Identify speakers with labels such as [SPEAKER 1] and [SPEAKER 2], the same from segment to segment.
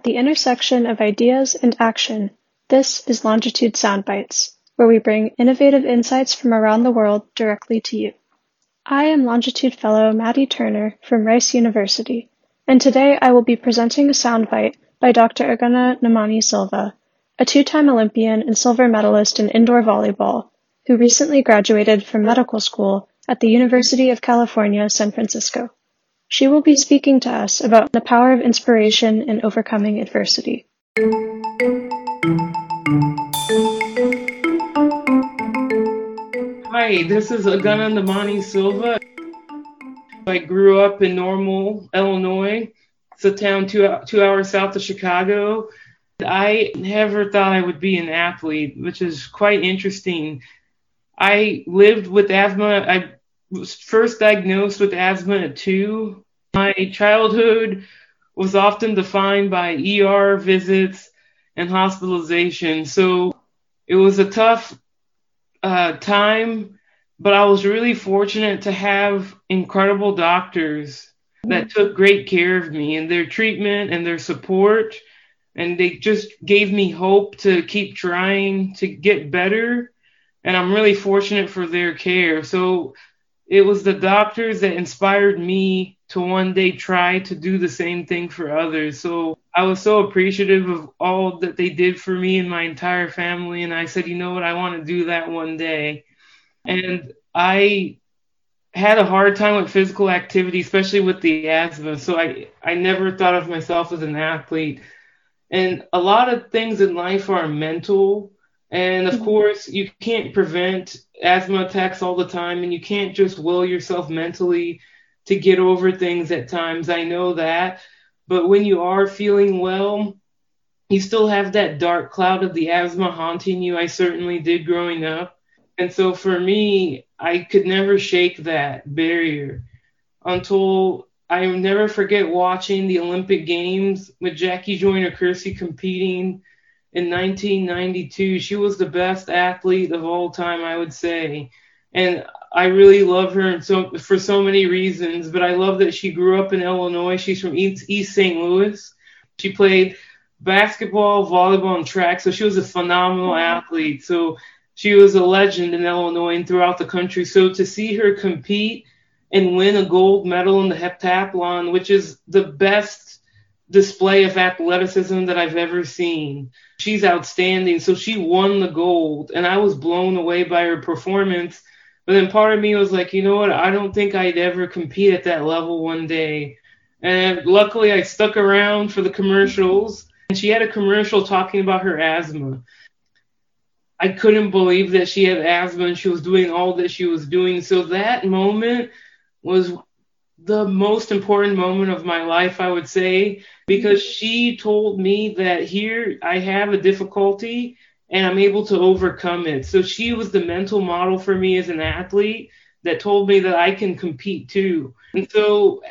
[SPEAKER 1] At the intersection of ideas and action, this is Longitude Soundbites, where we bring innovative insights from around the world directly to you. I am Longitude Fellow Maddie Turner from Rice University, and today I will be presenting a soundbite by Dr. Ogonna Nnamani Silva, a two-time Olympian and silver medalist in indoor volleyball, who recently graduated from medical school at the University of California, San Francisco. She will be speaking to us about the power of inspiration in overcoming adversity.
[SPEAKER 2] Hi, this is Ogonna Nnamani Silva. I grew up in Normal, Illinois. It's a town two, two hours south of Chicago. I never thought I would be an athlete, which is quite interesting. I lived with asthma. I was first diagnosed with asthma at two. My childhood was often defined by ER visits and hospitalization. So it was a tough uh, time, but I was really fortunate to have incredible doctors that took great care of me and their treatment and their support. And they just gave me hope to keep trying to get better. And I'm really fortunate for their care. So it was the doctors that inspired me to one day try to do the same thing for others. So I was so appreciative of all that they did for me and my entire family. And I said, you know what, I want to do that one day. And I had a hard time with physical activity, especially with the asthma. So I, I never thought of myself as an athlete. And a lot of things in life are mental. And of mm-hmm. course, you can't prevent asthma attacks all the time, and you can't just will yourself mentally to get over things at times. I know that. But when you are feeling well, you still have that dark cloud of the asthma haunting you. I certainly did growing up. And so for me, I could never shake that barrier until I never forget watching the Olympic Games with Jackie Joyner Kersee competing in 1992. She was the best athlete of all time, I would say. And I really love her so, for so many reasons, but I love that she grew up in Illinois. She's from East, East St. Louis. She played basketball, volleyball, and track, so she was a phenomenal athlete. So she was a legend in Illinois and throughout the country. So to see her compete and win a gold medal in the heptathlon, which is the best display of athleticism that I've ever seen. She's outstanding. So she won the gold, and I was blown away by her performance but then part of me was like, you know what? I don't think I'd ever compete at that level one day. And luckily, I stuck around for the commercials. And she had a commercial talking about her asthma. I couldn't believe that she had asthma and she was doing all that she was doing. So that moment was the most important moment of my life, I would say, because she told me that here I have a difficulty and I'm able to overcome it. So she was the mental model for me as an athlete that told me that I can compete too. And so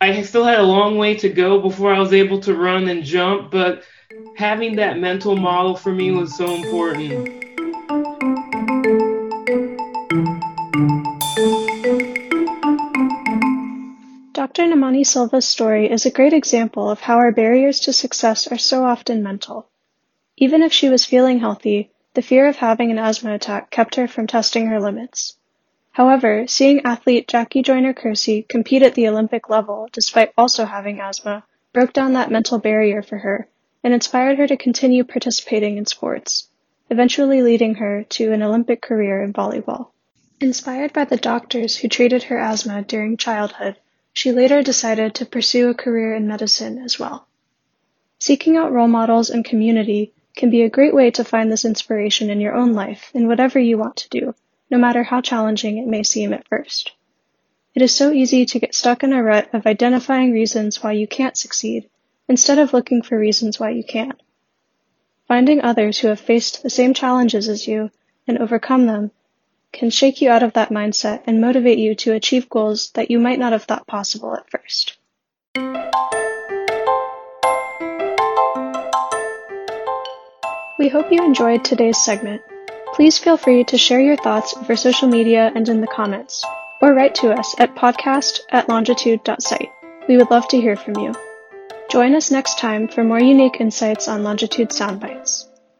[SPEAKER 2] I still had a long way to go before I was able to run and jump, but having that mental model for me was so important.
[SPEAKER 1] Dr. Silva's story is a great example of how our barriers to success are so often mental. Even if she was feeling healthy, the fear of having an asthma attack kept her from testing her limits. However, seeing athlete Jackie Joyner Kersee compete at the Olympic level despite also having asthma broke down that mental barrier for her and inspired her to continue participating in sports, eventually leading her to an Olympic career in volleyball. Inspired by the doctors who treated her asthma during childhood, she later decided to pursue a career in medicine as well. Seeking out role models and community can be a great way to find this inspiration in your own life in whatever you want to do, no matter how challenging it may seem at first. It is so easy to get stuck in a rut of identifying reasons why you can't succeed instead of looking for reasons why you can. Finding others who have faced the same challenges as you and overcome them can shake you out of that mindset and motivate you to achieve goals that you might not have thought possible at first. We hope you enjoyed today's segment. Please feel free to share your thoughts over social media and in the comments, or write to us at podcast at longitude.site. We would love to hear from you. Join us next time for more unique insights on Longitude Soundbites.